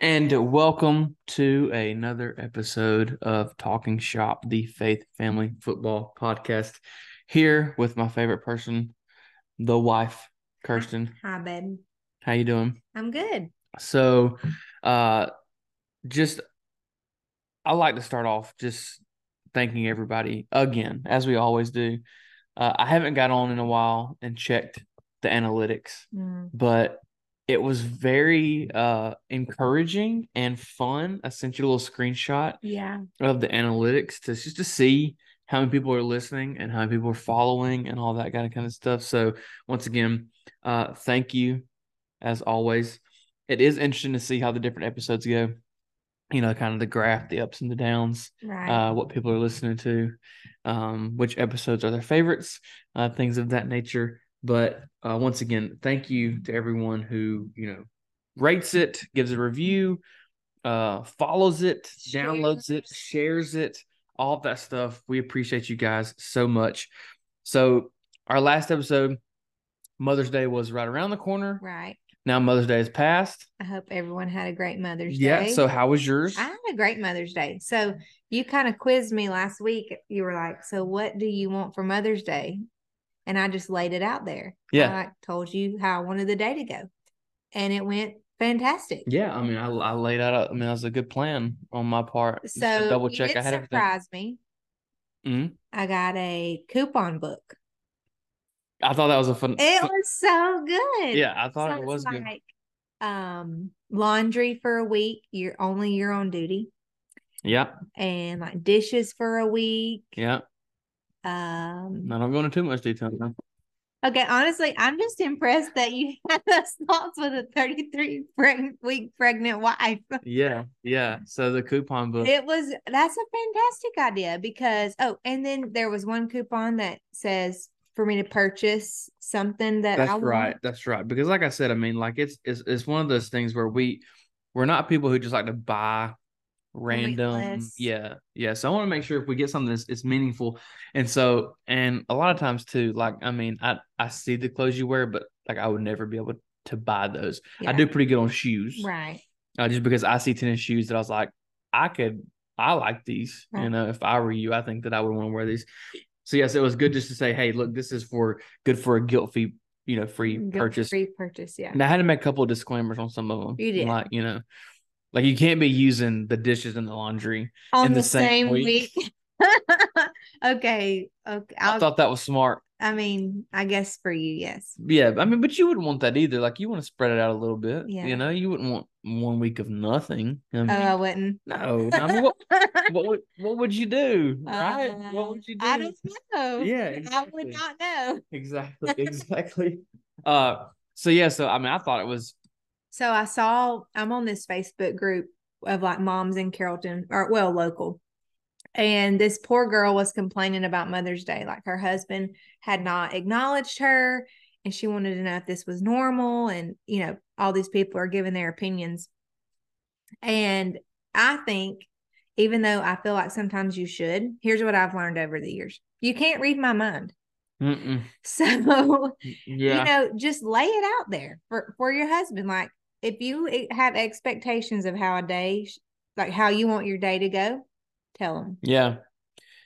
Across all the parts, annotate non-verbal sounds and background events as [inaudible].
And welcome to another episode of Talking Shop, the Faith Family Football Podcast. Here with my favorite person, the wife, Kirsten. Hi, babe. How you doing? I'm good. So, uh, just I like to start off just thanking everybody again, as we always do. Uh, I haven't got on in a while and checked the analytics, Mm, but it was very uh encouraging and fun. I sent you a little screenshot yeah. of the analytics to just to see how many people are listening and how many people are following and all that kind of kind of stuff. So once again, uh thank you as always. It is interesting to see how the different episodes go. You know, kind of the graph, the ups and the downs, Right. uh, what people are listening to, um, which episodes are their favorites, uh, things of that nature. But uh, once again, thank you to everyone who you know rates it, gives a review, uh, follows it, downloads it, shares it, all of that stuff. We appreciate you guys so much. So our last episode, Mother's Day was right around the corner. right. Now Mother's Day has passed. I hope everyone had a great Mother's Yeah. Day. Yeah. So how was yours? I had a great Mother's Day. So you kind of quizzed me last week. You were like, "So what do you want for Mother's Day?" And I just laid it out there. Yeah. I told you how I wanted the day to go, and it went fantastic. Yeah, I mean, I, I laid out. I mean, that was a good plan on my part. So double check. I had everything. surprise me. Mhm. I got a coupon book. I thought that was a fun. It was so good. yeah, I thought So it was good. like um laundry for a week. You're only you're on duty, Yeah, and like dishes for a week. yeah. Um. I don't go into too much detail. Now. Okay. Honestly, I'm just impressed that you [laughs] had those thoughts with a 33 preg- week pregnant wife. [laughs] Yeah, yeah. So the coupon book. It was that's a fantastic idea because oh, and then there was one coupon that says for me to purchase something that That's right. That's right. Because like I said, I mean, like it's it's it's one of those things where we we're not people who just like to buy random. Pointless. Yeah, yeah. So I want to make sure if we get something that's it's meaningful, and so and a lot of times too, like I mean, I I see the clothes you wear, but like I would never be able to buy those. I do pretty good on shoes, Right. uh, just because I see tennis shoes that I was like, I could, I like these. You know, if I were you, I think that I would want to wear these. So yes, it was good just to say, hey, look, this is for good for a guilt free, you know, free purchase. Free purchase. Yeah. And I had to make a couple of disclaimers on some of them. You did. like you know, like you can't be using the dishes and the laundry. on in the, the same same, week. week. [laughs] okay. Okay. I I'll, thought that was smart. I mean, I guess for you, yes. Yeah, I mean, but you wouldn't want that either. Like you want to spread it out a little bit. Yeah. You know, you wouldn't want one week of nothing. I mean, Oh, I wouldn't. no, I mean, what, what [laughs] would what would you do? Right? Uh, what would you do? I don't know. Yeah, [laughs] I would not know. Exactly. Exactly. uh. So yeah. So I mean, I thought it was. So I saw I'm on this Facebook group of like moms in Carrollton or well local. And this poor girl was complaining about Mother's Day. Like her husband had not acknowledged her and she wanted to know if this was normal. And, you know, all these people are giving their opinions. And I think, even though I feel like sometimes you should, here's what I've learned over the years you can't read my mind. Mm-mm. [laughs] So Yeah. you know just lay it out there for for your husband like if you have expectations of how a day like how you want your day to go tell them. Yeah.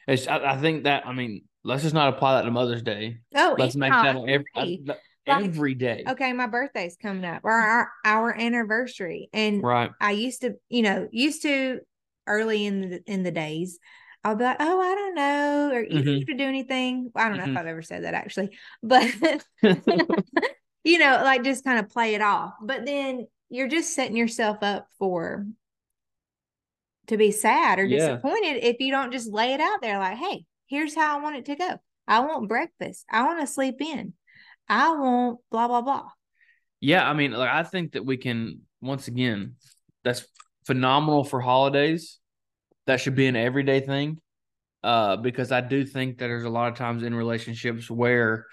It's, I, I think that, I mean, let's just not apply that to Mother's Day. oh Let's make not that every, Like, every day. okay my birthday's coming up or our, our anniversary and Right. i used to you know used to early in the in the days I'll be like, oh, I don't know, or you Mhm. have to do anything. I don't know Mhm. if I've ever said that actually, but [laughs] [laughs] [laughs] you know, like just kind of play it off. But then you're just setting yourself up for to be sad or Yeah. disappointed if you don't just lay it out there like, hey, here's how I want it to go. I want breakfast. I want to sleep in. I want blah blah blah. Yeah, I mean, like I think that we can once again, that's phenomenal for holidays. That should be an everyday thing. Uh, because I do think that there's a lot of times in relationships where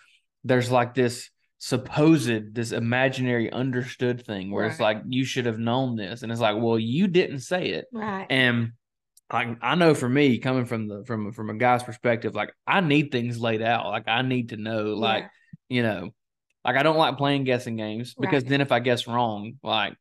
there's like this supposed, this imaginary understood thing where it's like you should have known this, and it's like, well, you didn't say it, Right. and like I know for me, coming from the from from a guy's perspective, like I need things laid out. Like I need to know, like Yeah. you know, like I don't like playing guessing games because Right. then if I guess wrong, like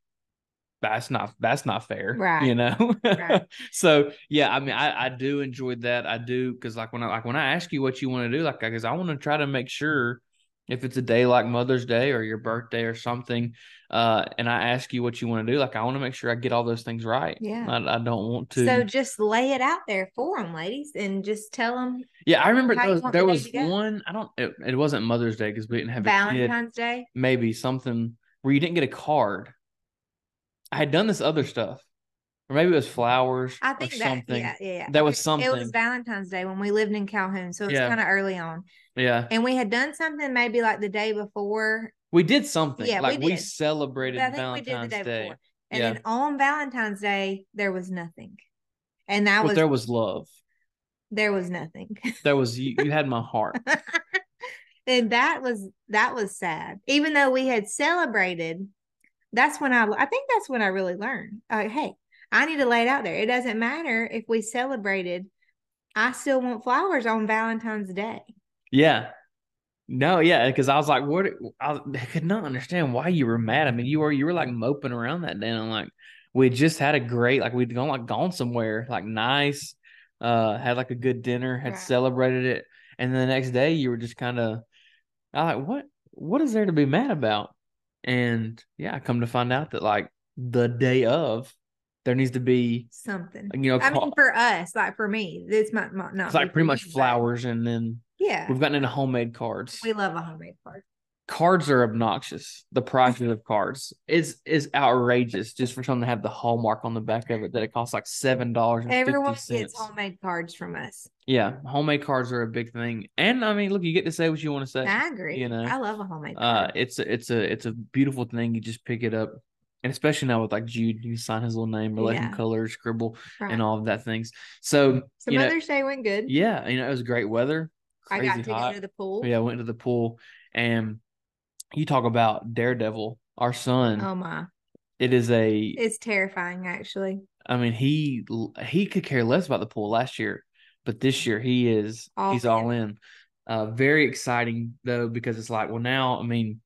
that's not that's not fair Right. you know Right. [laughs] so yeah i mean i i do enjoy that i do because like when i like when i ask you what you want to do like because i want to try to make sure if it's a day like mother's day or your birthday or something uh and i ask you what you want to do like i want to make sure i get all those things right Yeah. i, I don't want to So just lay it out there for them, ladies, and just tell them yeah i remember there was, there the was one i don't it, it wasn't mother's day because we didn't have Valentine's Day. maybe something where you didn't get a card. I had done this other stuff, or maybe it was flowers I or think that something. yeah, yeah, yeah. That was something. It was Valentine's Day when we lived in Calhoun, so it was Yeah. kind of early on, yeah, and we had done something maybe like the day before. we did something. Yeah, we like we, did. celebrated I think we did the Valentine's day Day, before, and Yeah. then on Valentine's Day there was nothing, and that but was there was love. there was nothing. There was you. You had my heart. [laughs] and that was that was sad even though we had celebrated that's when i i think that's when i really learned uh, hey i need to lay it out there it doesn't matter if we celebrated i still want flowers on valentine's day Yeah. No, yeah, because I was like, what? I, I could not understand why you were mad. I mean, you were you were like moping around that day. And I'm like, we just had a great like we'd gone like gone somewhere like nice, uh, had like a good dinner, had Right. celebrated it, and then the next day you were just kind of, I like what what is there to be mad about? And yeah, I come to find out that like the day of, there needs to be something you know, i mean for us like for me this might, might not it's like pretty much flowers, and then yeah we've gotten into homemade cards. we love a homemade card cards are obnoxious. The prices of cards is is outrageous just for something to have the hallmark on the back of it that it costs like seven dollars everyone gets homemade cards from us Yeah, homemade cards are a big thing, and I mean, look, you get to say what you want to say. i agree you know, i love a homemade Uh, it's a, it's a it's a beautiful thing. You just pick it up, and especially now with like Jude, you sign his little name or let him Yeah. color, scribble, right. and all of that things. So, so you know, day went good yeah, you know, it was great weather. i got to hot. go to the pool Yeah, I went to the pool, and you talk about Daredevil, our son. oh my it is a It's terrifying, actually. I mean, he he could care less about the pool last year, but this year he is All he's in. all in. Uh, very exciting though because it's like, well, now I mean,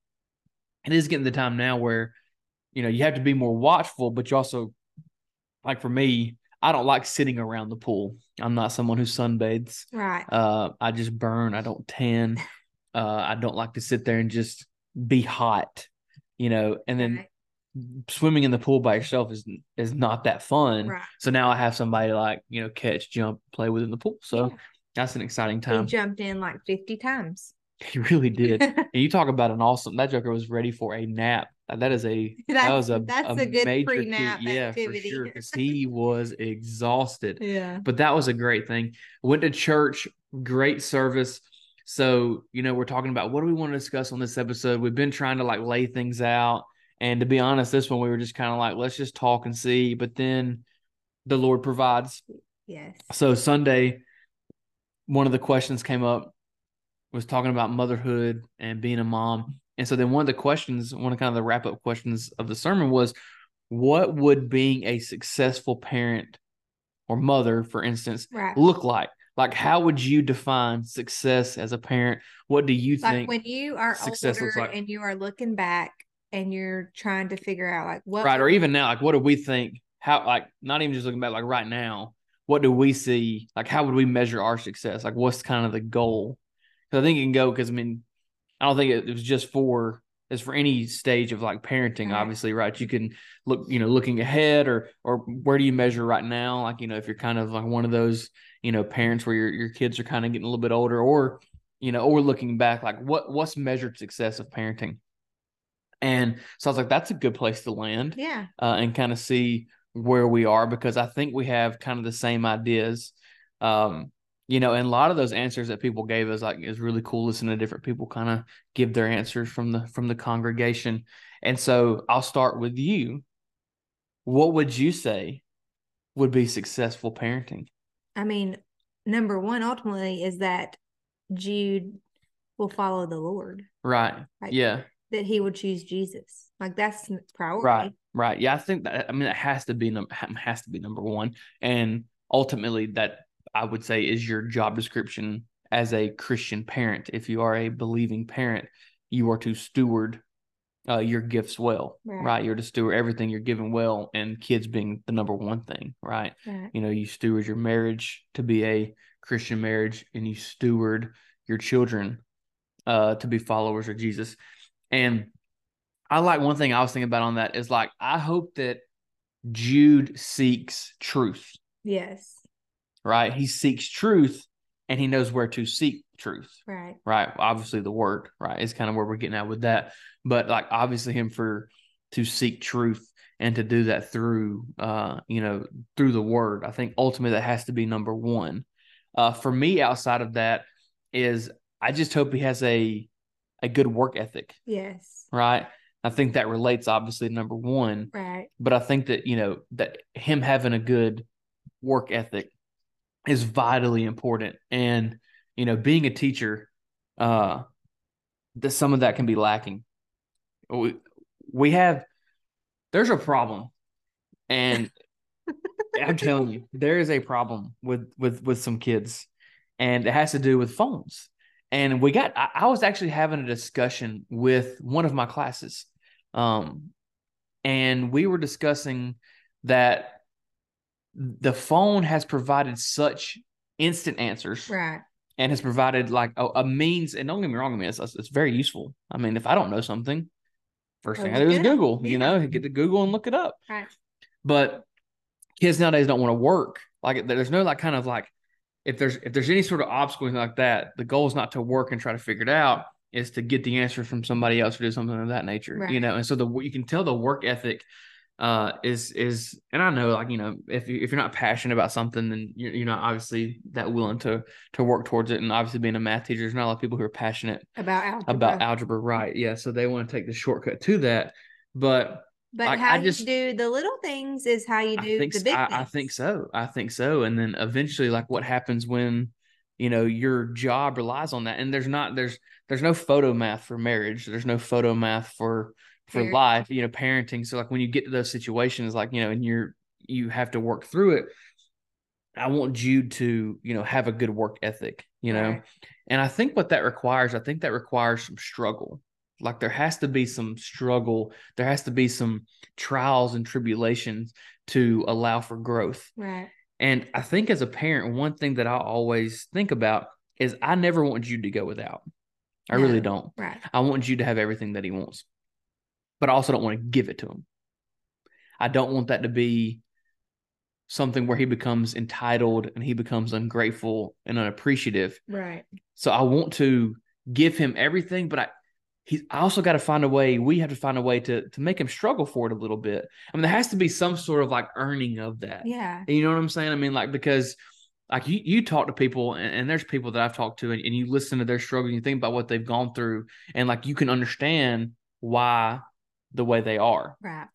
it is getting the time now where you know you have to be more watchful, but you also like for me, I don't like sitting around the pool. I'm not someone who sunbathes. Right. Uh, I just burn. I don't tan. [laughs] Uh, I don't like to sit there and just be hot, you know. And then right. swimming in the pool by yourself is is not that fun. Right. So now I have somebody to like you know catch, jump, play with in the pool. So Yeah. that's an exciting He time. jumped in like 50 times. He really did. [laughs] and you talk about an awesome. That Joker was ready for a nap. Uh, that is a [laughs] that was a that's a good major pre-nap key- yeah activity. for sure because [laughs] he was exhausted. yeah. But that was a great thing. Went to church, great service. So, you know, we're talking about what do we want to discuss on this episode? We've been trying to like lay things out. And to be honest, this one we were just kind of like, let's just talk and see. But then the Lord provides. Yes. So Sunday, one of the questions came up was talking about motherhood and being a mom. And so then one of the questions, one of kind of the wrap up questions of the sermon was, what would being a successful parent or mother, for instance, Right. look like? Like, how would you define success as a parent? What do you think Like think? when you are success older like? and you are looking back and you're trying to figure out like what right. Or even now, like, what do we think? How, like, not even just looking back, like right now, what do we see? Like, how would we measure our success? Like, what's kind of the goal? Because I think it can go, because I mean, I don't think it, it was just for, it's for any stage of like parenting, Right. obviously, right? You can look, you know, looking ahead or, or where do you measure right now? Like, you know, if you're kind of like one of those, you know, parents where your, your kids are kind of getting a little bit older or, you know, or looking back, like what, what's measured success of parenting? And so I was like, that's a good place to land yeah. uh, and kind of see where we are because I think we have kind of the same ideas. Um, you know, and a lot of those answers that people gave us like is really cool listening to different people kind of give their answers from the from the congregation. And so I'll start with you. What would you say would be successful parenting? I mean, number one ultimately is that Jude will follow the Lord, Right. Like, yeah. that he would choose Jesus. Like that's priority. Right. Right. Yeah. I think that I mean that has to be num- has to be number one, and ultimately that I would say is your job description as a Christian parent. If you are a believing parent, you are to steward uh, your gifts well, right. Right. You're to steward everything you're given well, and kids being the number one thing, right? Right. You know, you steward your marriage to be a Christian marriage, and you steward your children uh, to be followers of Jesus. And I like one thing I was thinking about on that is like I hope that Jude seeks truth, Yes. Right? He seeks truth, and he knows where to seek truth Right. right? Obviously, the word, right, is kind of where we're getting at with that. But like, obviously, him for to seek truth and to do that through, uh, you know, through the word. I think ultimately that has to be number one. Uh, for me, outside of that, is I just hope he has a a good work ethic, Yes. right? I think that relates obviously to number one, Right. but I think that you know that him having a good work ethic is vitally important, and you know, being a teacher, uh, that some of that can be lacking. We we have there's a problem, and [laughs] I'm telling you, there is a problem with with with some kids, and it has to do with phones. And we got I, I was actually having a discussion with one of my classes, um, and we were discussing that the phone has provided such instant answers Right. and has provided like a, a means. And don't get me wrong, I mean it's, it's very useful. I mean, if I don't know something, first thing I do is. Google. You know, get to Google and look it up. Right. But kids nowadays don't want to work. Like there's no like kind of like if there's if there's any sort of obstacle like that, the goal is not to work and try to figure it out. Is to get the answer from somebody else or do something of that nature. You know, and so the you can tell the work ethic uh is is and I know like you know if you if you're not passionate about something then you're, you're not obviously that willing to to work towards it and obviously being a math teacher there's not a lot of people who are passionate About algebra. about algebra right yeah so they want to take the shortcut to that but but like, how I just- you do the little things is how you do think the big I, things. I think so. I think so. And then eventually, like what happens when you know your job relies on that, and there's not there's there's no Photomath for marriage. There's no Photomath for for Parent. life. You know, parenting. So like when you get to those situations, like you know, and you're you have to work through it. I want Jude to you know have a good work ethic. You know, Right. and I think what that requires, I think that requires some struggle. Like there has to be some struggle. There has to be some trials and tribulations to allow for growth. Right. And I think as a parent, one thing that I always think about is I never want Jude to go without. I really don't. Right. I want Jude to have everything that he wants, but I also don't want to give it to him. I don't want that to be something where he becomes entitled and he becomes ungrateful and unappreciative. Right. So I want to give him everything, but I he I also got to find a way. We have to find a way to to make him struggle for it a little bit. I mean, there has to be some sort of like earning of that. Yeah. You know what I'm saying? I mean, like because like you you talk to people and, and there's people that I've talked to and, and you listen to their struggle and you think about what they've gone through and like you can understand why the way they are Right.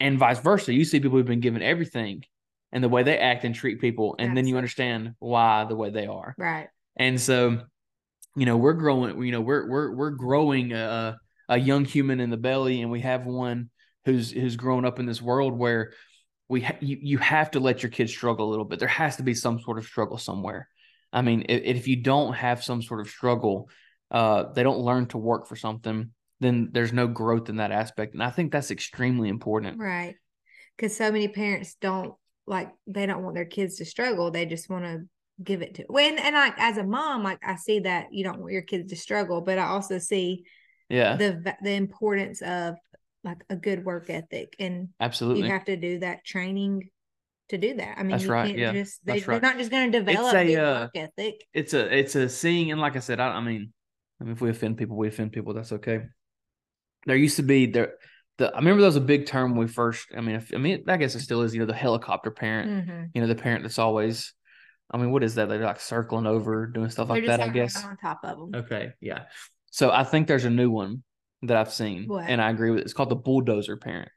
and vice versa. You see people who've been given everything and the way they act and treat people, and then you understand why the way they are. Right. And so, you know, we're growing. You know, we're we're we're growing a a young human in the belly, and we have one who's who's grown up in this world where we ha- you you have to let your kids struggle a little bit. There has to be some sort of struggle somewhere. I mean, if, if you don't have some sort of struggle, uh, they don't learn to work for something. Then there's no growth in that aspect, and I think that's extremely important. Right. Because so many parents don't like they don't want their kids to struggle. They just want to give it to when and like as a mom, like I see that you don't want your kids to struggle, but I also see Yeah, the the importance of like a good work ethic and absolutely. you have to do that training to do that. I mean, That's you right, can't yeah, just they, they're right. not just going to develop a, good uh, work ethic. it's a it's a seeing and like I said, I, I mean, I mean, if we offend people, we offend people. That's okay. There used to be there. The I remember there was a big term when we first. I mean, if, I mean, I guess it still is. You know, the helicopter parent. Mhm. You know, the parent that's always. I mean, what is that? They're like circling over, doing stuff They're like that. I guess. on top of them. Okay, yeah. So I think there's a new one that I've seen, What? and I agree with. it. It's called the bulldozer parent.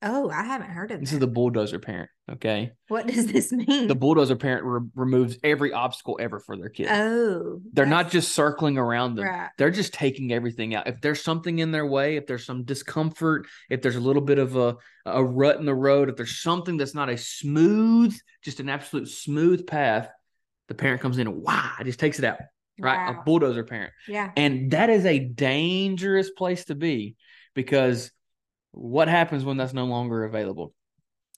Oh, I haven't heard of This that. is the bulldozer parent. Okay, what does this mean? the bulldozer parent re- removes every obstacle ever for their kid. oh, They're not just circling around them. right. They're just taking everything out. If there's something in their way, if there's some discomfort, if there's a little bit of a, a rut in the road, if there's something that's not a smooth, just an absolute smooth path, the parent comes in and wow, just takes it out. Right. Wow. A bulldozer parent. Yeah. And that is a dangerous place to be because what happens when that's no longer available?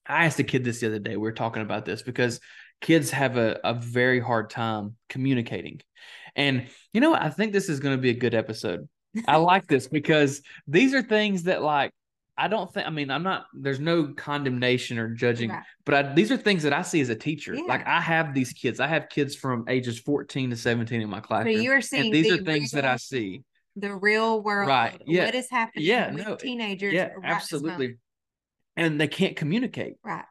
I asked a kid this the other day. We were talking about this because kids have a, a very hard time communicating. And you know, I think this is going to be a good episode. I like this because these are things that like I don't think I mean I'm not there's no condemnation or judging, right. but I, these are things that I see as a teacher. Yeah. Like I have these kids. I have kids from ages 14 to 17 in my classroom. So you're seeing these the are things real, that I see. The real world. Right. Yeah. What is happening yeah, with no, teenagers. Yeah, absolutely. And they can't communicate. Right.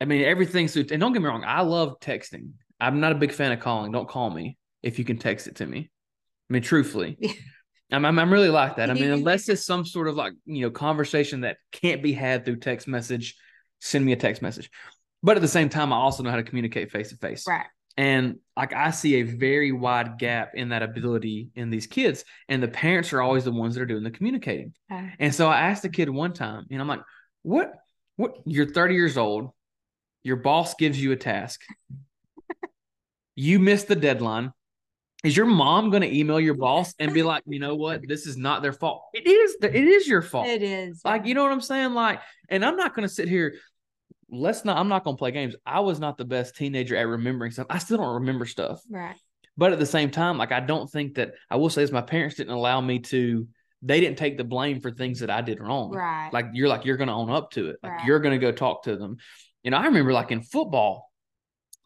I mean, everything's and don't get me wrong, I love texting. I'm not a big fan of calling. Don't call me if you can text it to me. I mean, truthfully. I'm, I'm, I'm really like that. I mean, unless it's some sort of like, you know, conversation that can't be had through text message, send me a text message. But at the same time, I also know how to communicate face to face. Right. And like I see a very wide gap in that ability in these kids. And the parents are always the ones that are doing the communicating. Okay. And so I asked the kid one time, and I'm like, what, what, you're 30 years old, your boss gives you a task, [laughs] you miss the deadline is your mom going to email your boss and be like, you know what, this is not their fault? It is. It is your fault. It is. Like, you know what I'm saying? Like, and I'm not going to sit here. Let's not. I'm not going to play games. I was not the best teenager at remembering stuff. I still don't remember stuff. Right. But at the same time, like I don't think that I will say is my parents didn't allow me to. They didn't take the blame for things that I did wrong. Right. Like you're like you're going to own up to it. Like right. you're going to go talk to them. You know, I remember like in football,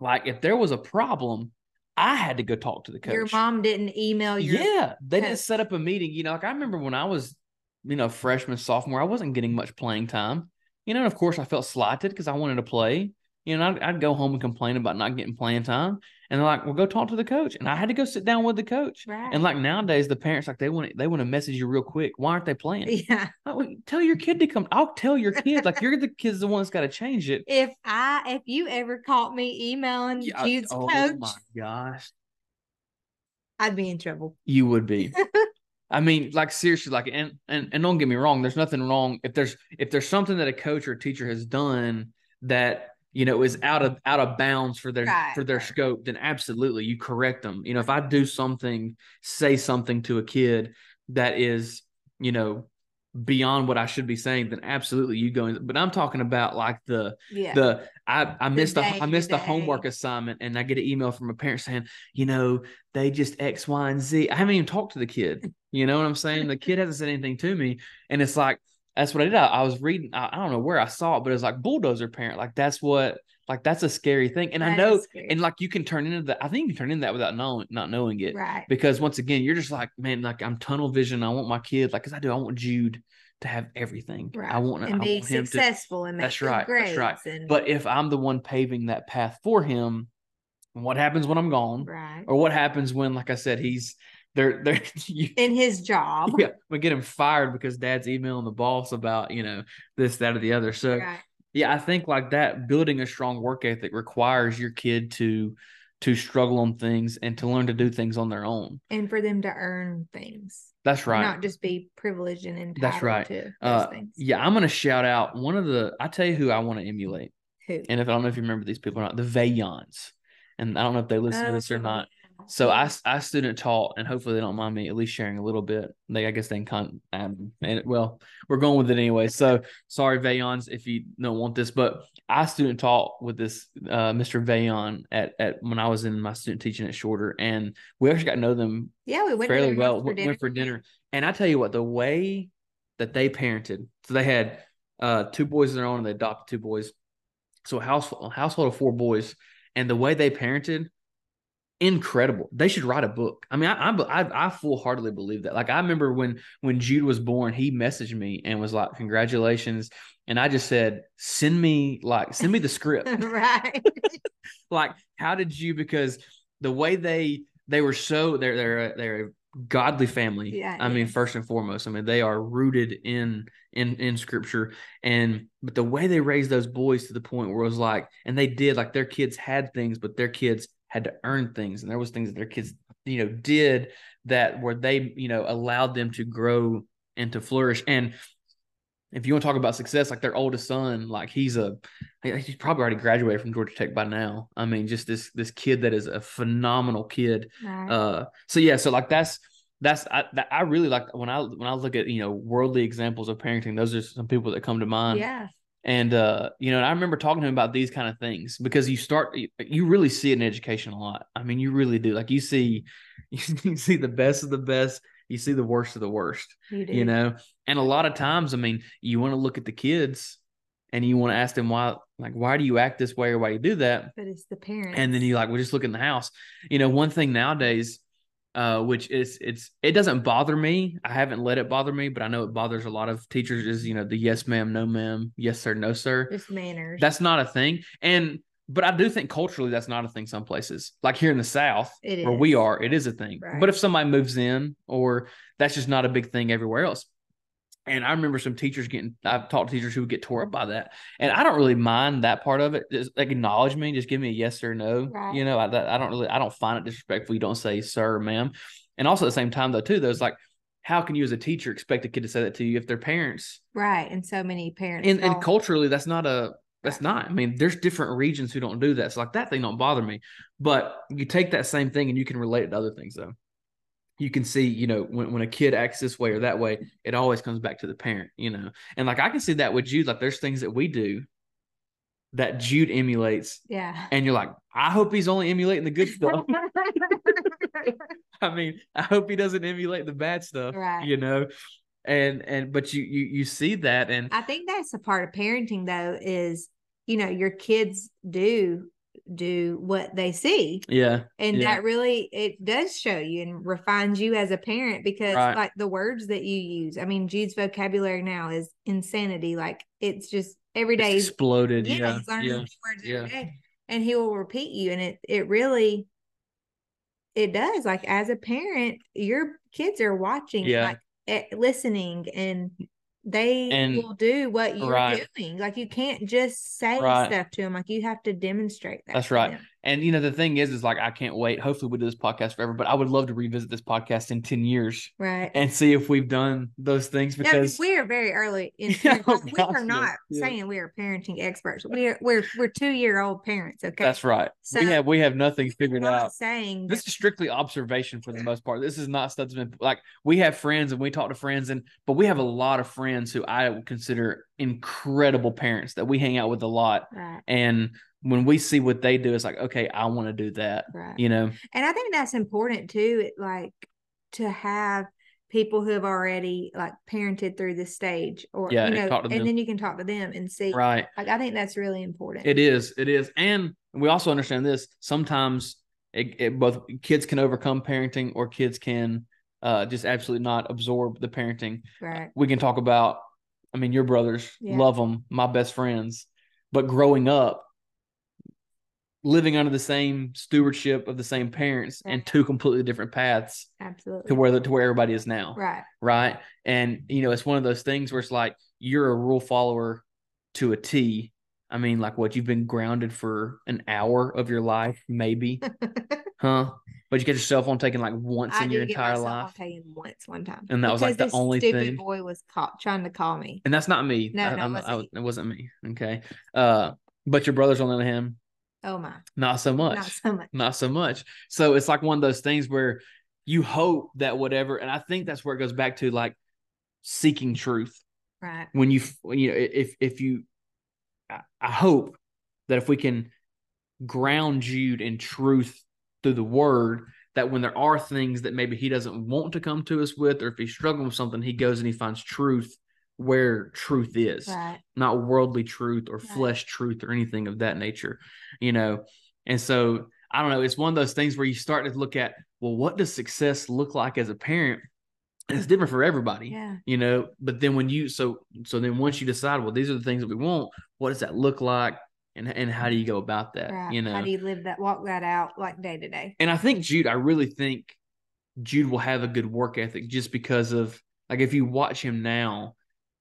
like if there was a problem, I had to go talk to the coach. Your mom didn't email you. Yeah, they coach. didn't set up a meeting. You know, like I remember when I was, you know, freshman, sophomore, I wasn't getting much playing time. You know, and of course I felt slighted because I wanted to play. You know, I'd, I'd, go home and complain about not getting playing time. And they're like, well, go talk to the coach. And I had to go sit down with the coach. Right. And like nowadays, the parents, like they want they want to message you real quick. Why aren't they playing? Yeah. Like, tell your kid to come. I'll tell your kid. like you're the kid's the one that's got to change it. If I, if you ever caught me emailing yeah, Jude's oh, coach. Oh my gosh. I'd be in trouble. You would be. [laughs] I mean, like seriously, like and, and and don't get me wrong, there's nothing wrong if there's if there's something that a coach or a teacher has done that you know is out of out of bounds for their right. for their scope, then absolutely you correct them. You know, if I do something, say something to a kid that is, you know, beyond what I should be saying, then absolutely you go. In, but I'm talking about like the yeah. the I I missed the, the I missed the homework assignment, and I get an email from a parent saying, you know, they just X, Y, and Z. I haven't even talked to the kid. You know what I'm saying? The kid hasn't said anything to me, and it's like that's what I did. I, I was reading. I, I, don't know where I saw it, but it's like bulldozer parent. Like that's what. Like that's a scary thing, and that I know, and like you can turn into that. I think you can turn into that without knowing, not knowing it, right? Because once again, you're just like, man, like I'm tunnel vision. I want my kid, like, cause I do. I want Jude to have everything. Right. I want to be want successful to, and that's right. That's right. And... But if I'm the one paving that path for him, what happens when I'm gone? Right. Or what happens when, like I said, he's they're they're [laughs] you, in his job. Yeah, we get him fired because dad's emailing the boss about, you know, this, that, or the other. So right. yeah, I think like that building a strong work ethic requires your kid to to struggle on things and to learn to do things on their own. And for them to earn things. That's right. Not just be privileged and entitled That's right. to uh, things. Yeah, I'm going to shout out one of the. I tell you who I want to emulate. Who? And if I don't know if you remember these people or not, the Vayons. And I don't know if they listen oh, to this or not. So I, I student taught, and hopefully they don't mind me at least sharing a little bit. They, I guess they can con, um, and well, we're going with it anyway. So sorry, Vayons, if you don't want this, but I student taught with this uh, Mr. Vayon at at when I was in my student teaching at Shorter, and we actually got to know them. Yeah, we went fairly well. For went for dinner, and I tell you what, the way that they parented, so they had uh, two boys of their own, and they adopted two boys. So a house a household of four boys, and the way they parented incredible. They should write a book. I mean, I, I I full heartedly believe that. Like I remember when when Jude was born, he messaged me and was like, "Congratulations!" And I just said, "Send me like send me the script." [laughs] right. [laughs] like, how did you? Because the way they they were so they're they're they're a godly family. Yeah. I yeah. mean, first and foremost, I mean they are rooted in in in scripture and but the way they raised those boys to the point where it was like and they did like their kids had things but their kids had to earn things and there was things that their kids you know did that where they you know allowed them to grow and to flourish and if you want to talk about success like their oldest son like he's a he's probably already graduated from georgia tech by now i mean just this this kid that is a phenomenal kid right. uh so yeah so like that's that's I that, I really like when I when I look at you know worldly examples of parenting. Those are some people that come to mind. yeah. And uh, you know, and I remember talking to him about these kind of things because you start you, really see it in education a lot. I mean, you really do. Like you see [laughs] you see the best of the best, you see the worst of the worst, You you know. And a lot of times, I mean, you want to look at the kids and you want to ask them why like why do you act this way or why you do that? But it's the parents. and then you like we just look in the house you know one thing nowadays uh which is it's it doesn't bother me. I haven't let it bother me but i know it bothers a lot of teachers is you know the yes ma'am no ma'am yes sir no sir. Manners. that's not a thing. And but i do think culturally that's not a thing some places. Like here in the south It where we are it is a thing. Right. but if somebody moves in or that's just not a big thing everywhere else and I remember some teachers getting, I've talked to teachers who would get tore up by that. And I don't really mind that part of it. Just acknowledge me, just give me a yes or no. Right. You know, I, I don't really, I don't find it disrespectful. You don't say sir or ma'am. And also at the same time, though, too, there's like, how can you as a teacher expect a kid to say that to you if their parents, right. And so many parents. and, and culturally, that's not a, that's not. I mean, there's different regions who don't do that. So like that thing don't bother me. But you take that same thing and you can relate it to other things though. You can see, you know, when, when a kid acts this way or that way, it always comes back to the parent, you know. And like I can see that with Jude, like there's things that we do that Jude emulates, yeah. and you're like, I hope he's only emulating the good [laughs] stuff. [laughs] I mean, I hope he doesn't emulate the bad stuff, Right. you know. And and but you you you see that and I think that's a part of parenting though, is you know, your kids do do what they see. yeah, And Yeah. that really it does show you and refines you as a parent because Right. like the words that you use. I mean, Jude's vocabulary now is insanity. Like it's just every day it's exploded. yeah, Yeah, he's learning yeah. new words yeah. every day. And he will repeat you. And it it really it does. Like as a parent, your kids are watching, Yeah. like eh, listening and they And- will do what you're right. doing. Like you can't just say Right. stuff to them. Like you have to demonstrate that. That's right. them. And you know, the thing is, is like I can't wait. Hopefully, we do this podcast forever. But I would love to revisit this podcast in ten years Right. and see if we've done those things No, because we are very early in [laughs] Yeah, oh, we gosh, are not yeah. saying we are parenting experts. We're we're we're two year old parents. Okay. that's right. So- we have we have nothing figured out. saying This is strictly observation for the most part. This is not stuff that's been like we have friends and we talk to friends and but we have a lot of friends who I would consider incredible parents that we hang out with a lot. right. And when we see what they do, it's like, okay, I want to do that. Right. You know, And I think that's important too, it, like to have people who have already like parented through this stage or Yeah, you know, to and then you can talk to them and see right. like I think that's really important. It is. It is. And we also understand this. Sometimes it, it both kids can overcome parenting or kids can uh, just absolutely not absorb the parenting. right. We can talk about, I mean, your brothers, Yeah. love them, my best friends, but growing up, living under the same stewardship of the same parents and two completely different paths Absolutely. to where the, to where everybody is now right. right? And you know, it's one of those things where it's like you're a rule follower to a T. I mean, like what you've been grounded for an hour of your life, maybe, [laughs] huh? But you get your cell phone taken like once I in your get entire life, taken once one time. And that was, like, the only stupid thing? boy was caught trying to call me. and that's not me. No, I, no, it wasn't I- you. it wasn't me. Okay, uh, but your brothers on the other hand, Oh my. not so much. Not so much. not so much. So it's like one of those things where you hope that whatever, and I think that's where it goes back to like seeking truth. Right. when you when you know if if you I, I hope that if we can ground Jude in truth through the word that when there are things that maybe he doesn't want to come to us with or if he's struggling with something he goes and he finds truth where truth is Right. not worldly truth or Right. flesh truth or anything of that nature you know and so i don't know it's one of those things where you start to look at well what does success look like as a parent and it's different for everybody Yeah. you know but then when you so so then once you decide well these are the things that we want what does that look like and and how do you go about that Right. you know How do you live that walk that out like day to day? and i think jude i really think jude will have a good work ethic just because of like if you watch him now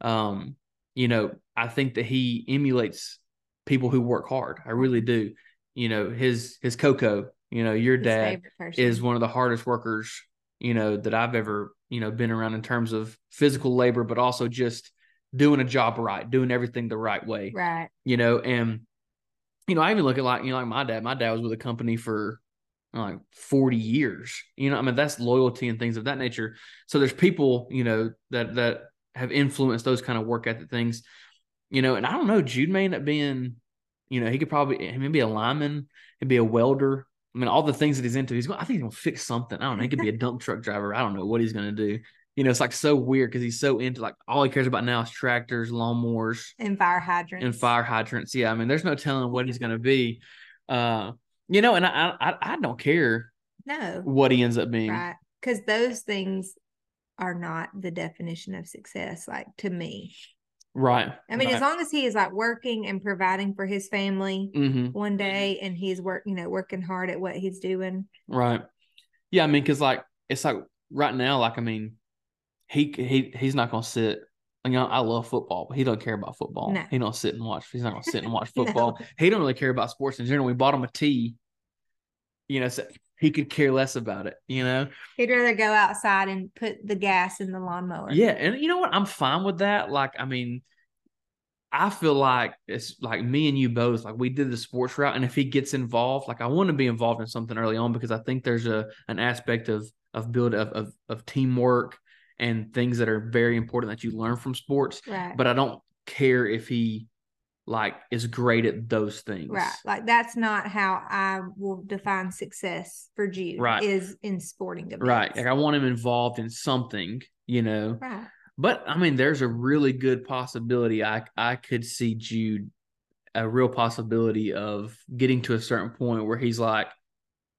um you know i think that he emulates people who work hard i really do you know his his coco you know your His dad is one of the hardest workers you know that I've ever you know been around in terms of physical labor, but also just doing a job right, doing everything the right way. right. You know, and you know I even look at like you know like my dad. My dad was with a company for like 40 years. You know, I mean, that's loyalty and things of that nature. So there's people, you know, that that have influenced those kind of work ethic things, you know, and I don't know, Jude may end up being, you know, he could probably he may be a lineman, he'd be a welder. I mean, all the things that he's into, he's going, I think he's gonna fix something. I don't know, he could be a dump truck driver. I don't know what he's gonna do. You know, it's like so weird because he's so into like all he cares about now is tractors, lawnmowers, and fire hydrants. and fire hydrants. Yeah, I mean, there's no telling what he's gonna be. Uh, you know, and I I, I don't care No, what he ends up being. right? Because those things are not the definition of success. Like to me, Right. I mean, right. as long as he is like working and providing for his family hmm one day, and he's work, you know, working hard at what he's doing. Right. Yeah, I mean, because like it's like right now, like I mean, he he he's not gonna sit. You know, I love football, but he don't care about football. No. He don't sit and watch. He's not gonna sit and [laughs] watch No. football. He don't really care about sports in general. We bought him a tee. You know, so he could care less about it. You know. He'd rather go outside and put the gas in the lawnmower. Yeah, and you know what? I'm fine with that. Like, I mean, I feel like it's like me and you both. Like, we did the sports route, and if he gets involved, like, I want to be involved in something early on because I think there's a an aspect of of build of of, of teamwork and things that are very important that you learn from sports. Right. But I don't care if he like is great at those things. Right. Like that's not how I will define success for Jude. Right. Is in sporting events. Right. Like I want him involved in something, you know. right. But I mean, there's a really good possibility. I I could see Jude a real possibility of getting to a certain point where he's like,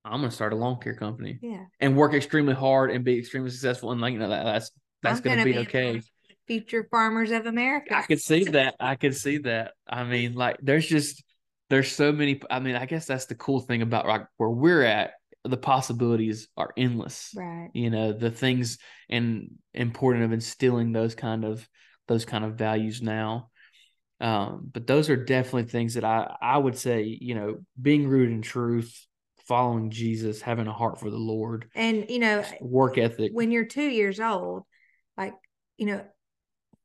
I'm gonna start a lawn care company Yeah. and work extremely hard and be extremely successful. And like you know that that's that's I'm gonna, be, one okay. Future farmers of America. I could see that. I could see that. I mean, like there's just there's so many. I mean, I guess that's the cool thing about like where we're at. The possibilities are endless. Right. you know the things and important of instilling those kind of those kind of values now um but those are definitely things that i i would say you know being rooted in truth following jesus having a heart for the lord And you know, work ethic when you're two years old, like, you know,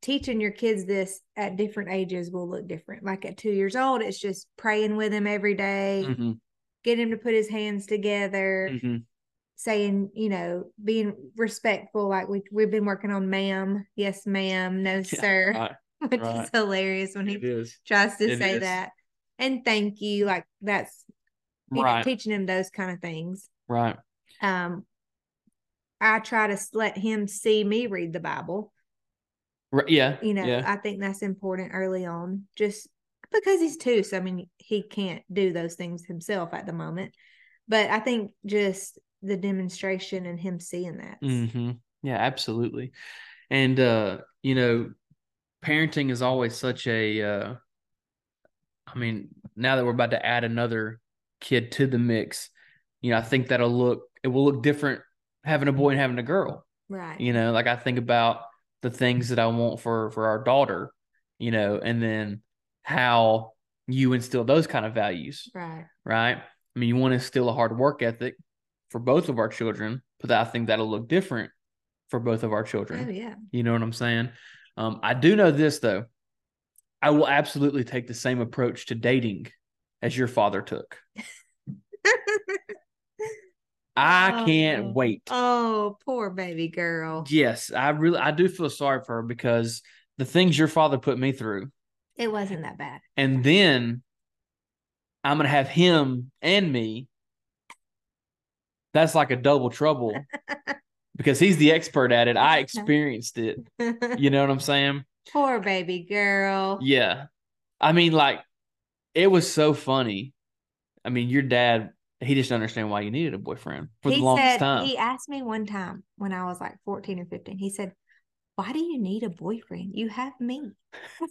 teaching your kids this at different ages will look different. Like at two years old, it's just praying with him every day, Mhm, get him to put his hands together, mhm. saying, you know, being respectful. Like we we've been working on ma'am, yes, ma'am, no, [laughs] sir, [laughs] right. which right. is hilarious when it he is tries to It say is. that. And thank you. Like that's you know, teaching him those kind of things. right Um I try to let him see me read the Bible. Right yeah You know, yeah I think that's important early on, just because he's two. So I mean, he can't do those things himself at the moment. But I think just the demonstration and him seeing that. hmm Yeah, absolutely. And uh, you know, parenting is always such a uh I mean, now that we're about to add another kid to the mix, you know, I think that'll look it will look different having a boy and having a girl. Right. You know, like I think about the things that I want for for our daughter, you know, and then how you instill those kind of values Right. right? I mean, you want to instill a hard work ethic for both of our children, but I think that'll look different for both of our children. Oh yeah. You know what I'm saying? Um, I do know this though. I will absolutely take the same approach to dating as your father took. [laughs] I oh, can't Oh. wait. Oh, poor baby girl. Yes, I really I do feel sorry for her because the things your father put me through, It wasn't that bad. and then I'm gonna have him and me. That's like a double trouble [laughs] because he's the expert at it. I [laughs] experienced it. You know what I'm saying? poor baby girl. Yeah. I mean, like, it was so funny. I mean, your dad, he just didn't understand why you needed a boyfriend for he the longest said time. he asked me one time when I was like 14 or 15. He said, Why do you need a boyfriend? You have me. [laughs]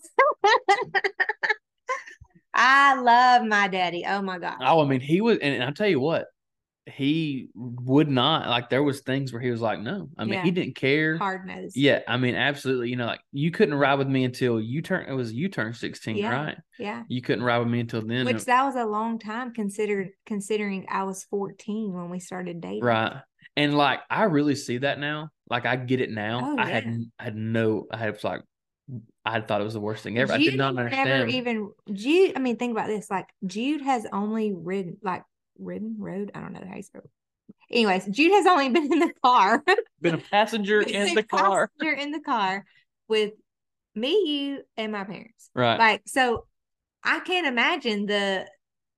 I love my daddy. Oh my God. oh, I mean, he was, and I'll tell you what, he would not, like, there was things where he was like, no. I mean, Yeah. he didn't care. Hard nosed. Yeah, I mean, absolutely. You know, like you couldn't ride with me until you turn. It was you turned sixteen, Yeah. right? Yeah. You couldn't ride with me until then, Which that was a long time considered considering I was 14 when we started dating. right? And like, I really see that now. Like, I get it now. Oh, I had. I had no, I had like, I thought it was the worst thing ever. I did Jude not Never understand. even Jude. I mean, think about this. Like Jude has only ridden, like ridden road. I don't know how you spell. Anyways, Jude has only [laughs] been in the car. Been a passenger [laughs] in the car. Passenger in the car with me, you, and my parents. Right. Like, so I can't imagine the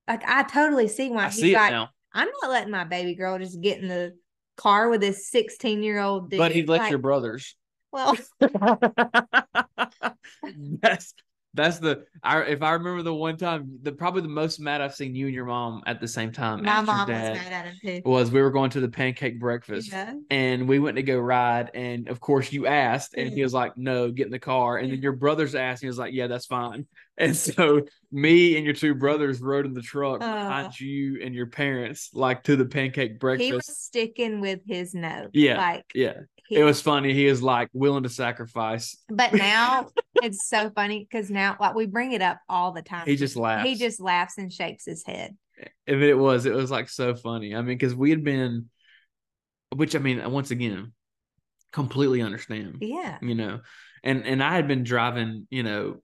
like. I totally see why I he's see it like, now. I'm not letting my baby girl just get in the car with this 16 year old. But he'd let your brothers. Well, [laughs] that's that's the I if I remember the one time the probably the most mad I've seen you and your mom at the same time. my mom was mad at him too. was we were going to the pancake breakfast Yeah. and we went to go ride and of course you asked and he was like no get in the car and then your brothers asked and he was like yeah that's fine [laughs] and so me and your two brothers rode in the truck Uh. behind you and your parents like to the pancake breakfast. He was sticking with his no. Yeah. Like, yeah he, it was funny he was like willing to sacrifice but now [laughs] it's so funny because now, like, we bring it up all the time. he just laughs He just laughs and shakes his head. Eh, if it was it was like so funny i mean because we had been which i mean once again completely understand Yeah. you know and and i had been driving you know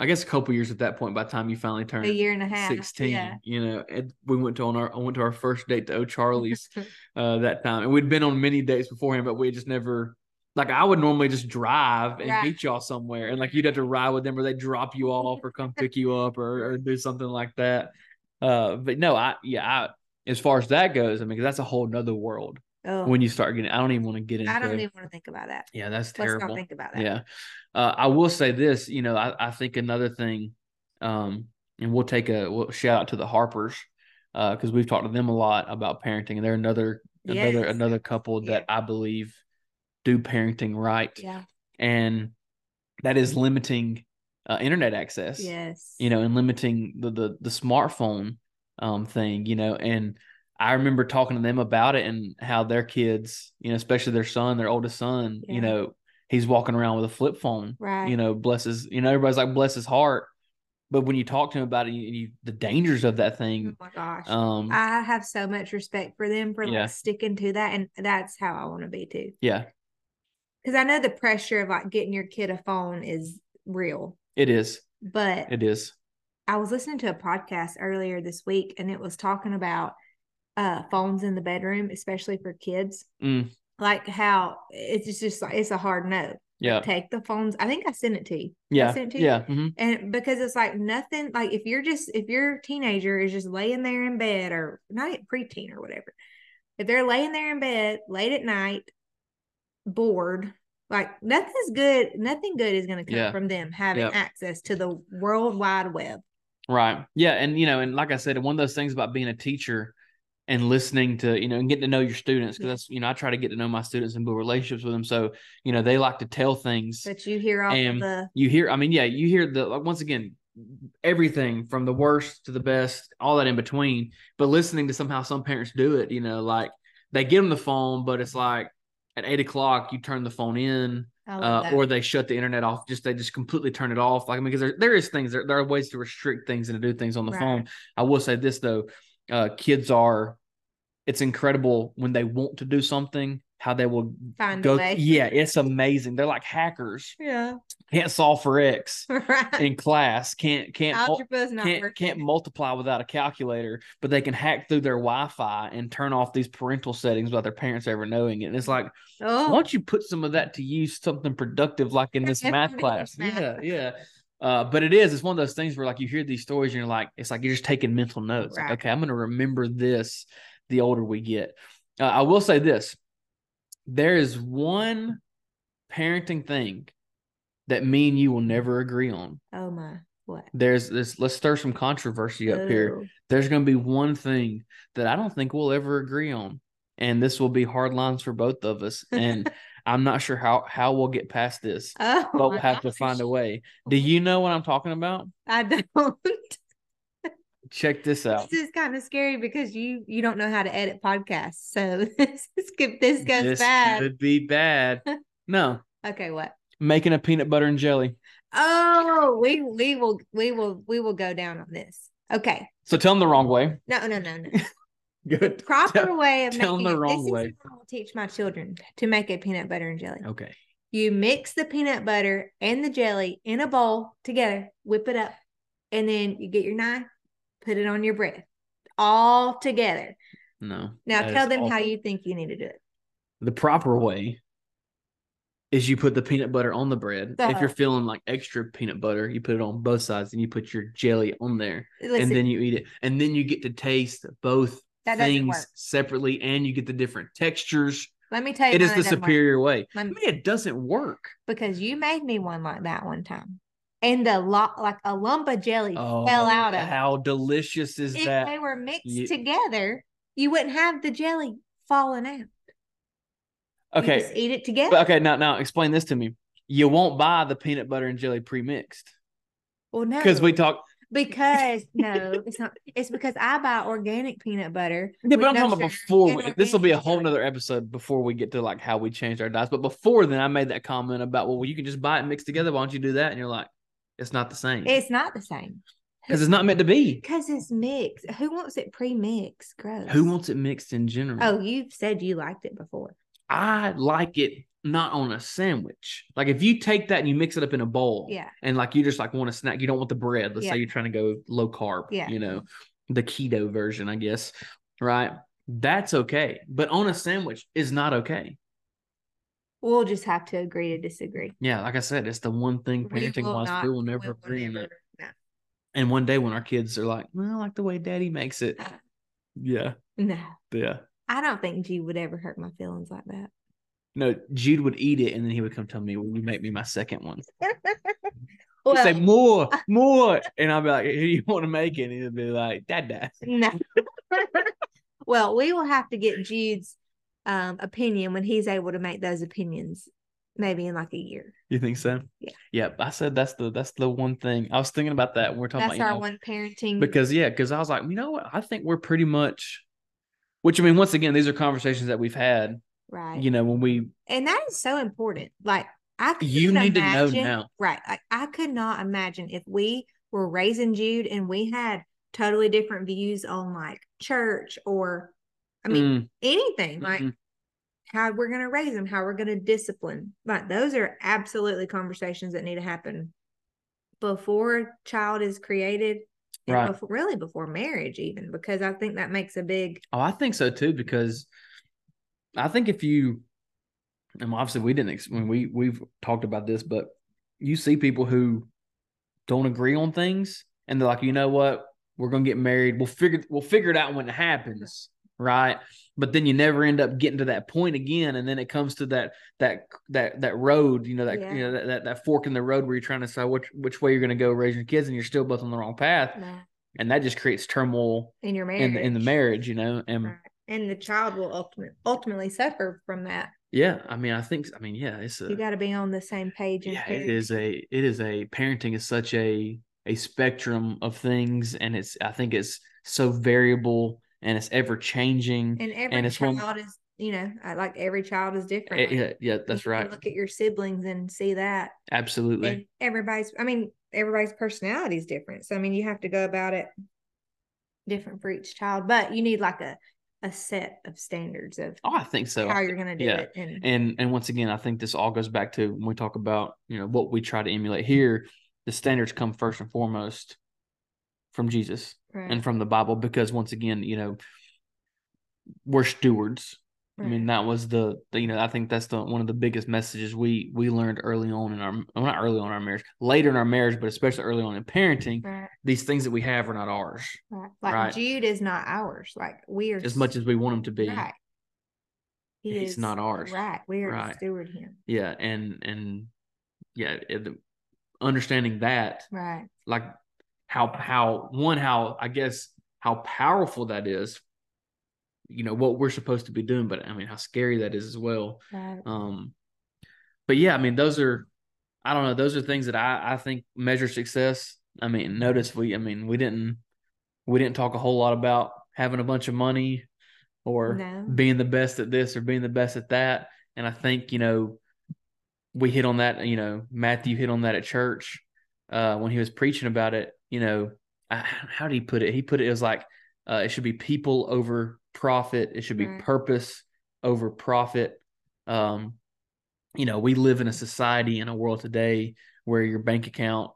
i guess a couple years at that point by the time you finally turned A year and a half. 16 Yeah. you know and we went to on our I went to our first date to O'Charley's [laughs] uh that time and we'd been on many dates beforehand but we just never like i would normally just drive and Right. meet y'all somewhere and like you'd have to ride with them or they drop you off or come pick you up or, or do something like that uh but no i yeah i as far as that goes i mean 'cause that's a whole nother world oh, when you start getting i don't even want to get into I don't even want to think about that. yeah that's terrible. Let's not think about that. yeah. Uh, I will say this, you know, I, I think another thing, um, and we'll take a we'll shout out to the Harpers, uh, because we've talked to them a lot about parenting, and they're another another Yes. another couple that I believe do parenting right, Yeah. and that is limiting uh, internet access, Yes. you know, and limiting the the the smartphone um thing, you know, and I remember talking to them about it and how their kids, you know, especially their son, their oldest son, Yeah. you know, he's walking around with a flip phone Right. you know, bless his, you know, everybody's like, bless his heart. But when you talk to him about it, you, you the dangers of that Oh thing, my gosh. um, I have so much respect for them for like sticking to that. And that's how I want to be too. yeah, Because I know the pressure of like getting your kid a phone is real. it is, But it is, I was listening to a podcast earlier this week and it was talking about uh phones in the bedroom, especially for kids. Mm. Like how it's just, like it's a hard no. yeah, Take the phones. I think I sent it to you. Did I yeah, send it to you? yeah, hmm And because it's like nothing, like if you're just, if your teenager is just laying there in bed or not yet preteen or whatever, if they're laying there in bed late at night, bored, like nothing's good, nothing good is going to come Yeah. from them having Yep. access to the world wide web. right, yeah, and you know, and like I said, one of those things about being a teacher and listening to you know and getting to know your students because that's you know I try to get to know my students and build relationships with them, so you know they like to tell things. that you hear all And the, you hear i mean yeah you hear the like once again everything from the worst to the best all that in between. But listening to somehow some parents do it you know like they give them the phone but it's like at eight o'clock you turn the phone in uh, or they shut the internet off just they just completely turn it off. Like I mean, because there, there is things there, there are ways to restrict things and to do things on the Right. phone. I will say this though uh, kids are it's incredible when they want to do something how they will find go a way. yeah it's amazing they're like hackers Yeah. can't solve for x [laughs] right. in class can't can't Algebra's not can't working. can't multiply without a calculator, but they can hack through their Wi-Fi and turn off these parental settings without their parents ever knowing it. And it's like, why oh, don't you put some of that to use something productive, like in this [laughs] math class? math. Yeah, yeah. Uh, but it is. It's one of those things where like you hear these stories and you're like, it's like you're just taking mental notes. Like, okay, I'm going to remember this the older we get. Uh, I will say this: there is one parenting thing that me and you will never agree on oh my. What? there's this let's stir some controversy up here Oh, there's going to be one thing that i don't think we'll ever agree on and this will be hard lines for both of us and [laughs] i'm not sure how how we'll get past this Oh, but we'll have to find a way do you know what i'm talking about I don't. [laughs] check this out This is kind of scary because you you don't know how to edit podcasts. So [laughs] this is if this goes this bad. could be bad [laughs] no Okay, what? making a peanut butter and jelly Oh, we we will we will we will go down on this. Okay. so tell them the wrong way No, no, no, no. Good [laughs] Proper Tell- way of tell making the wrong this way. is I will teach my children to make a peanut butter and jelly. okay You mix the peanut butter and the jelly in a bowl together, whip it up, and then you get your knife, put it on your bread, all together. No. Now tell them how you think you need to do it. the proper way is you put the peanut butter on the bread. If you're feeling like extra peanut butter, you put it on both sides and you put your jelly on there Listen, and then you eat it. And then you get to taste both that things separately and you get the different textures. Let me tell you, It is the doesn't work. superior way. Let I mean, it doesn't work. because you made me one like that one time, and the lot like a lump of jelly Oh, fell out of how delicious is If that? they were mixed You- together, you wouldn't have the jelly falling out. Okay. just eat it together. But okay, now now explain this to me. You won't buy the peanut butter and jelly pre-mixed. well, no, Because we talk because no, it's not. It's because I buy organic peanut butter. Yeah, but I'm no talking about before. We, this will be a whole nother episode before we get to like how we changed our diets. But before then, I made that comment about well, you can just buy it mixed together. Why don't you do that? And you're like, it's not the same It's not the same because it's not meant to be. because it's mixed. Who wants it pre-mixed? Gross. Who wants it mixed in general? Oh, you've said you liked it before. I like it not on a sandwich. Like if you take that and you mix it up in a bowl, Yeah. and like you just like want a snack, you don't want the bread. Let's Yeah. say you're trying to go low carb, Yeah. you know, the keto version, I guess, right? That's okay, but on a sandwich is not okay. We'll just have to agree to disagree. Yeah, like I said, it's the one thing parenting wise we will never agree on it. no. And one day when our kids are like, well, I like the way daddy makes it. [sighs] Yeah, No, yeah. I don't think G would ever hurt my feelings like that. No, Jude would eat it and then he would come tell me, Will you make me my second one? [laughs] He'd say, More, [laughs] more. And I'll be like, Who do you want to make it? And he'll be like, Dad, Dad. no. [laughs] well, we will have to get Jude's um, opinion when he's able to make those opinions, maybe in like a year. You think so? Yeah. Yep. I said that's the that's the one thing. I was thinking about that when we're talking That's about our know, one parenting. because yeah, because I was like, you know what? I think we're pretty much which I mean, once again, these are conversations that we've had, right. you know, when we and that is so important. Like I You need to know now. Right. Like I could not imagine if we were raising Jude and we had totally different views on like church or I mean Mm, anything like mhm. how we're going to raise them, how we're going to discipline. Like those are absolutely conversations that need to happen before child is created. Right. before, really before marriage, even because I think that makes a big Oh, I think so too, because I think if you, and obviously we didn't, when we we've talked about this, but you see people who don't agree on things, and they're like, you know what, we're gonna get married. We'll figure we'll figure it out when it happens, right? But then you never end up getting to that point again, and then it comes to that that that that road, you know, that Yeah. you know that, that that fork in the road where you're trying to decide which which way you're gonna go raise your kids, and you're still both on the wrong path, uh, and that just creates turmoil in your marriage. in the, in the marriage, you know, and. Right. And the child will ultimate, ultimately suffer from that. Yeah, I mean, I think, I mean, yeah, it's a, You got to be on the same page. Yeah, it is a, it is a parenting is such a a spectrum of things, and it's, I think it's so variable and it's ever changing. And every and it's one- child is, you know, I like every child is different. Like, yeah, yeah, that's right, Look at your siblings and see that. absolutely. And everybody's, I mean, everybody's personality is different. So, I mean, you have to go about it different for each child, but you need like a, a set of standards of oh, I think so. how you're going to do yeah. it. And And and once again, I think this all goes back to when we talk about you know what we try to emulate here. The standards come first and foremost from Jesus. right, and from the Bible because once again, you know, we're stewards. I mean, that was the, the you know, I think that's the one of the biggest messages we we learned early on in our well, not early on in our marriage, later in our marriage, but especially early on in parenting. right, These things that we have are not ours right. Like Right. Jude is not ours. Like we are as much as we want him to be. right. He He's is not ours. Right. We are Right. steward him. Yeah, and and yeah, it, understanding that, Right. like how how one how I guess how powerful that is. You know what we're supposed to be doing, but I mean how scary that is as well. Right. Um, but yeah, I mean, those are, I don't know, those are things that I I think measure success. I mean, notice we, I mean, we didn't we didn't talk a whole lot about having a bunch of money or No. being the best at this or being the best at that. And I think you know we hit on that. You know, Matthew hit on that at church uh, when he was preaching about it. You know, I, how did he put it? He put it as like uh, it should be people over profit. It should be Right. purpose over profit. Um, you know, we live in a society in a world today where your bank account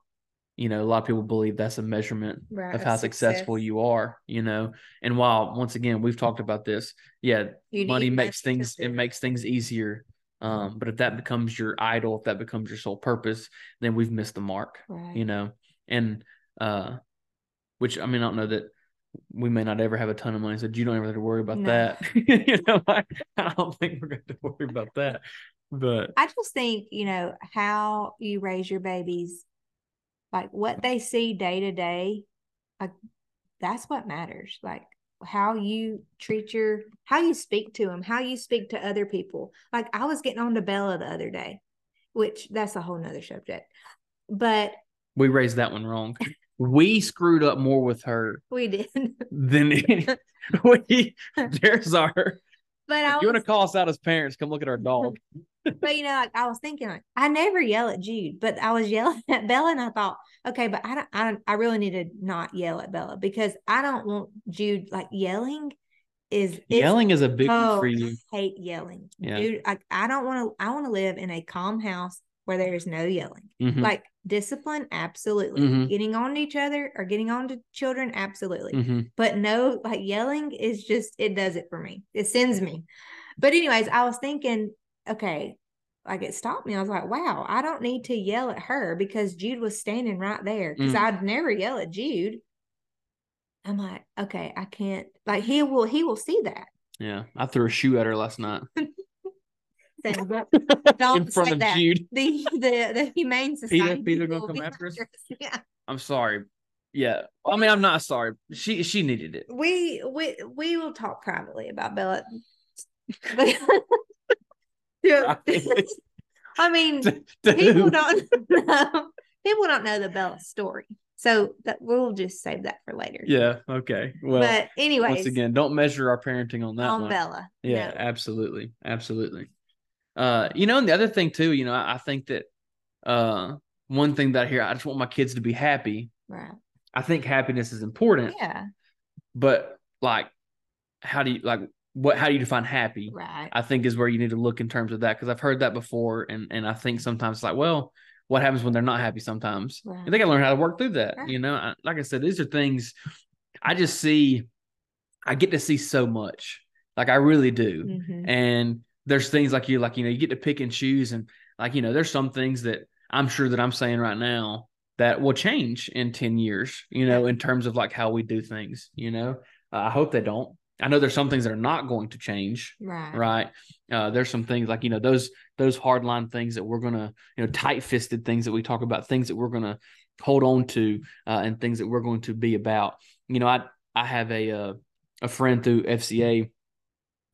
you know, a lot of people believe that's a measurement Right. of how successful you are, you know. And while once again we've talked about this, yeah, You money makes things it makes things easier. Um, but if that becomes your idol, if that becomes your sole purpose, then we've missed the mark, Right. you know. And uh, which I mean, I don't know that we may not ever have a ton of money, so you don't ever have to worry about No. that. [laughs] you know, like, I don't think we're going to worry about that. But I just think, you know, how you raise your babies, like what they see day to day, like that's what matters. Like how you treat your, how you speak to them, how you speak to other people. Like I was getting on to Bella the other day, which that's a whole nother subject. But we raised that one wrong. We screwed up more with her we did. [laughs] than any, [laughs] we. There's our. But I you want to call us out as parents, come look at our dog. But you know, like I was thinking, like I never yell at Jude, but I was yelling [laughs] at Bella, and I thought, okay, but I don't, I don't, I really need to not yell at Bella because I don't want Jude like yelling. Is Yelling is a big one oh, for you. I hate yelling. Yeah. Dude, like I don't want to. I want to live in a calm house where there is no yelling. Mhm, Like discipline, absolutely. Mhm. Getting on to each other or getting on to children, absolutely mhm. but no like yelling is just it does it for me it sends me but anyways i was thinking okay like it stopped me i was like wow i don't need to yell at her because jude was standing right there because Mm. i'd never yell at jude i'm like okay i can't like he will he will see that Yeah, I threw a shoe at her last night [laughs] [laughs] Don't in front of that. Jude. the the the humane society PETA PETA gonna come after us? [laughs] yeah I'm sorry. Yeah, I mean, I'm not sorry. She she needed it. we we we will talk privately about Bella. [laughs] [laughs] I mean, people don't [laughs] know. People don't know the Bella story, so that we'll just save that for later. yeah. Okay. Well, but anyway, once again, don't measure our parenting on that on one. Bella, Yeah, no. absolutely, absolutely. Uh, you know, and the other thing too, you know, I, I think that uh, one thing that I hear, I just want my kids to be happy. right? I think happiness is important, Yeah, but like, how do you like what? How do you define happy? right. I think is where you need to look in terms of that because I've heard that before, and and I think sometimes it's like, well, what happens when they're not happy? Sometimes Right. and they got to learn how to work through that. Right. You know, I, like I said, these are things I just see. I get to see so much, like I really do, Mhm. and there's things like you, like you know, you get to pick and choose, and like you know, there's some things that I'm sure that I'm saying right now that will change in 10 years, you know, in terms of like how we do things, you know. Uh, I hope they don't. I know there's some things that are not going to change, Right. right? Uh, there's some things like, you know, those those hardline things that we're gonna, you know, tight-fisted things that we talk about, things that we're gonna hold on to, uh, and things that we're going to be about. You know, I I have a uh, a friend through FCA.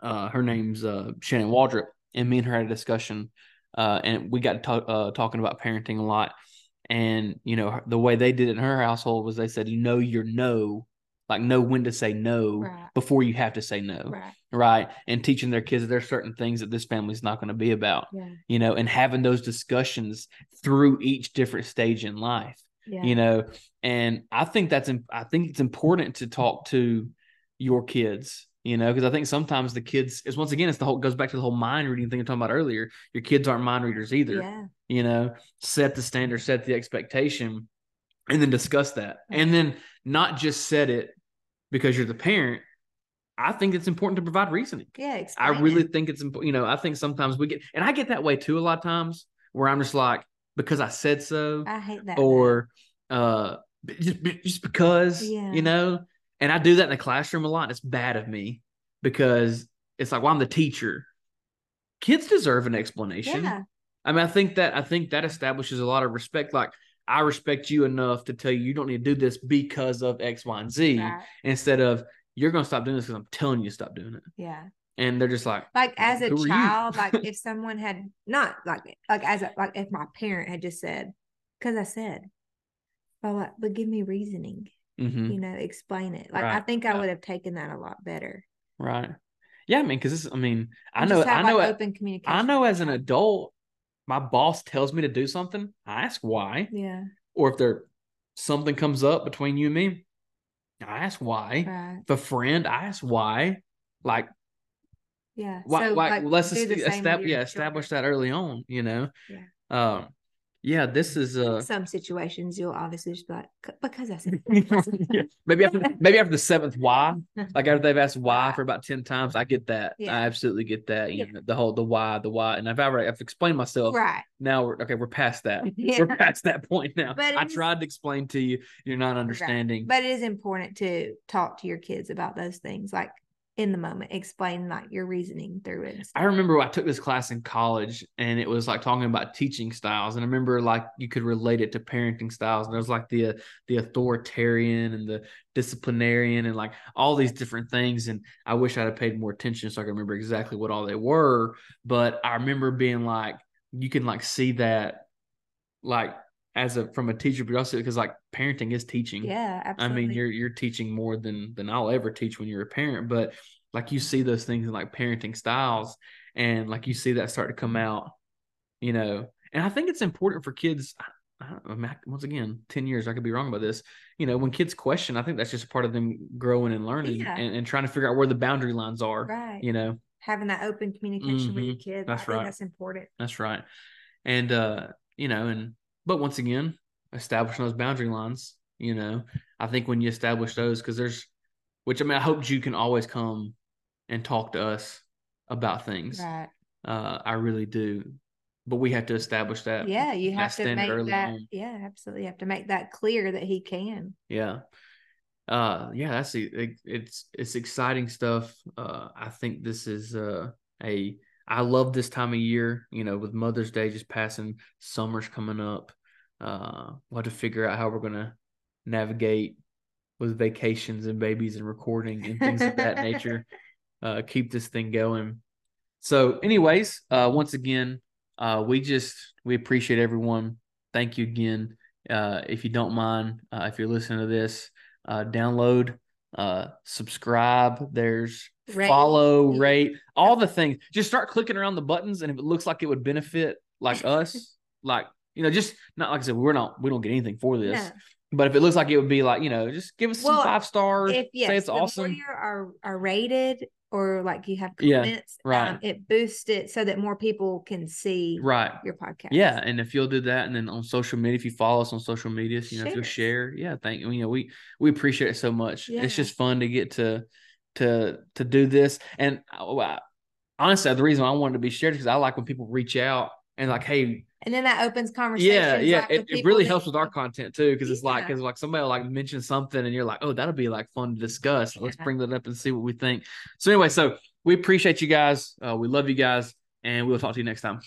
Uh, her name's uh, Shannon Waldrop, and me and her had a discussion, uh, and we got to talk, uh, talking about parenting a lot. And you know, the way they did it in her household was they said, you know, your no, like know when to say no Right. before you have to say no, Right. right? And teaching their kids that there's certain things that this family's not going to be about, Yeah. you know, and having those discussions through each different stage in life Yeah. you know and i think that's i think it's important to talk to your kids you know because i think sometimes the kids is once again it's the whole goes back to the whole mind reading thing i'm talking about earlier your kids aren't mind readers either Yeah. you know set the standard set the expectation and then discuss that and then not just set it because you're the parent i think it's important to provide reasoning Yeah. I really it. think it's important. You know, I think sometimes we get, and I get that way too a lot of times where I'm just like, because I said so, I hate that. or uh, just, just because, Yeah. you know, and I do that in the classroom a lot. It's bad of me because it's like, well, I'm the teacher. Kids deserve an explanation. Yeah. I mean, I think that I think that establishes a lot of respect. Like, I respect you enough to tell you you don't need to do this because of X, Y, and Z, Right. instead of you're going to stop doing this because I'm telling you to stop doing it. Yeah. And they're just like, like as a Who are you? child like [laughs] if someone had not like like as a like if my parent had just said because i said but like but give me reasoning mhm. you know explain it like i think i would have taken that a lot better Right. Yeah, I mean, because I mean, I know, just I know, like, open communication I know. As an adult, my boss tells me to do something. I ask why, yeah or if there something comes up between you and me, I ask why. right If a friend, I ask why. Like, yeah why? so like, let's do just the same estab- yeah, establish that early on. You know. Yeah. Um, yeah, this is uh Some situations you'll obviously just be like, because I said [laughs] Yeah. maybe after maybe after the seventh why like after they've asked why for about 10 times i get that Yeah. i absolutely get that you Yeah. know, the whole the why the why and i've already i've explained myself right. now we're okay we're past that [laughs] we're past that point now But i is- tried to explain to you you're not Right. understanding But it is important to talk to your kids about those things, like in the moment, explain like your reasoning through it. I remember I took this class in college and it was like talking about teaching styles. And I remember like you could relate it to parenting styles. And there was like the uh, the authoritarian and the disciplinarian and like all these different things. And I wish I'd have paid more attention so I could remember exactly what all they were. But I remember being like, you can like see that like as a from a teacher, but also because like parenting is teaching. Yeah, absolutely. I mean, you're you're teaching more than than I'll ever teach when you're a parent, but like you see those things in like parenting styles, and like you see that start to come out, you know. And I think it's important for kids. I once again, ten years, I could be wrong about this. You know, when kids question, I think that's just part of them growing and learning Yeah. and, and trying to figure out where the boundary lines are. right. You know, Having that open communication with your Mhm. kids. That's I think right. that's important. that's right. And uh, you know, and but once again, establishing those boundary lines, you know, I think when you establish those, because there's which I mean, I hope you can always come and talk to us about things. Right. Uh, I really do. But we have to establish that. Yeah, you have to make early that. on. Yeah, absolutely. You have to make that clear that he can. Yeah. Uh yeah, that's it, it's it's exciting stuff. Uh I think this is uh a I love this time of year, you know, with Mother's Day just passing, summer's coming up. Uh we'll have to figure out how we're gonna navigate with vacations and babies and recording and things of that nature. [laughs] Uh keep this thing going. So anyways, uh once again, uh we just we appreciate everyone. Thank you again. Uh if you don't mind, uh if you're listening to this, uh, download, uh, subscribe. There's Rate. follow, Yeah. rate, all the things. Just start clicking around the buttons, and if it looks like it would benefit like [laughs] us, like you know, just not like I said, we're not we don't get anything for this, No. but if it looks like it would be like you know, just give us some Well, five stars. If yes, say it's the more awesome. you are are rated or like you have Yeah, comments, right. um, it boosts it so that more people can see Right. your podcast. Yeah, and if you'll do that, and then on social media, if you follow us on social media, you know, if you'll Share share, yeah, thank you. You know, we we appreciate it so much. It's just fun to get to to to do this, and uh, I, honestly, the reason I wanted to be shared because I like when people reach out and like, hey, and then that opens conversation. yeah, yeah, like, it, it really that helps with our content too, because it's like because like somebody like mention something, and you're like, oh, that'll be like fun to discuss. Let's bring that up and see what we think. So anyway, so we appreciate you guys. Uh, we love you guys, and we'll talk to you next time.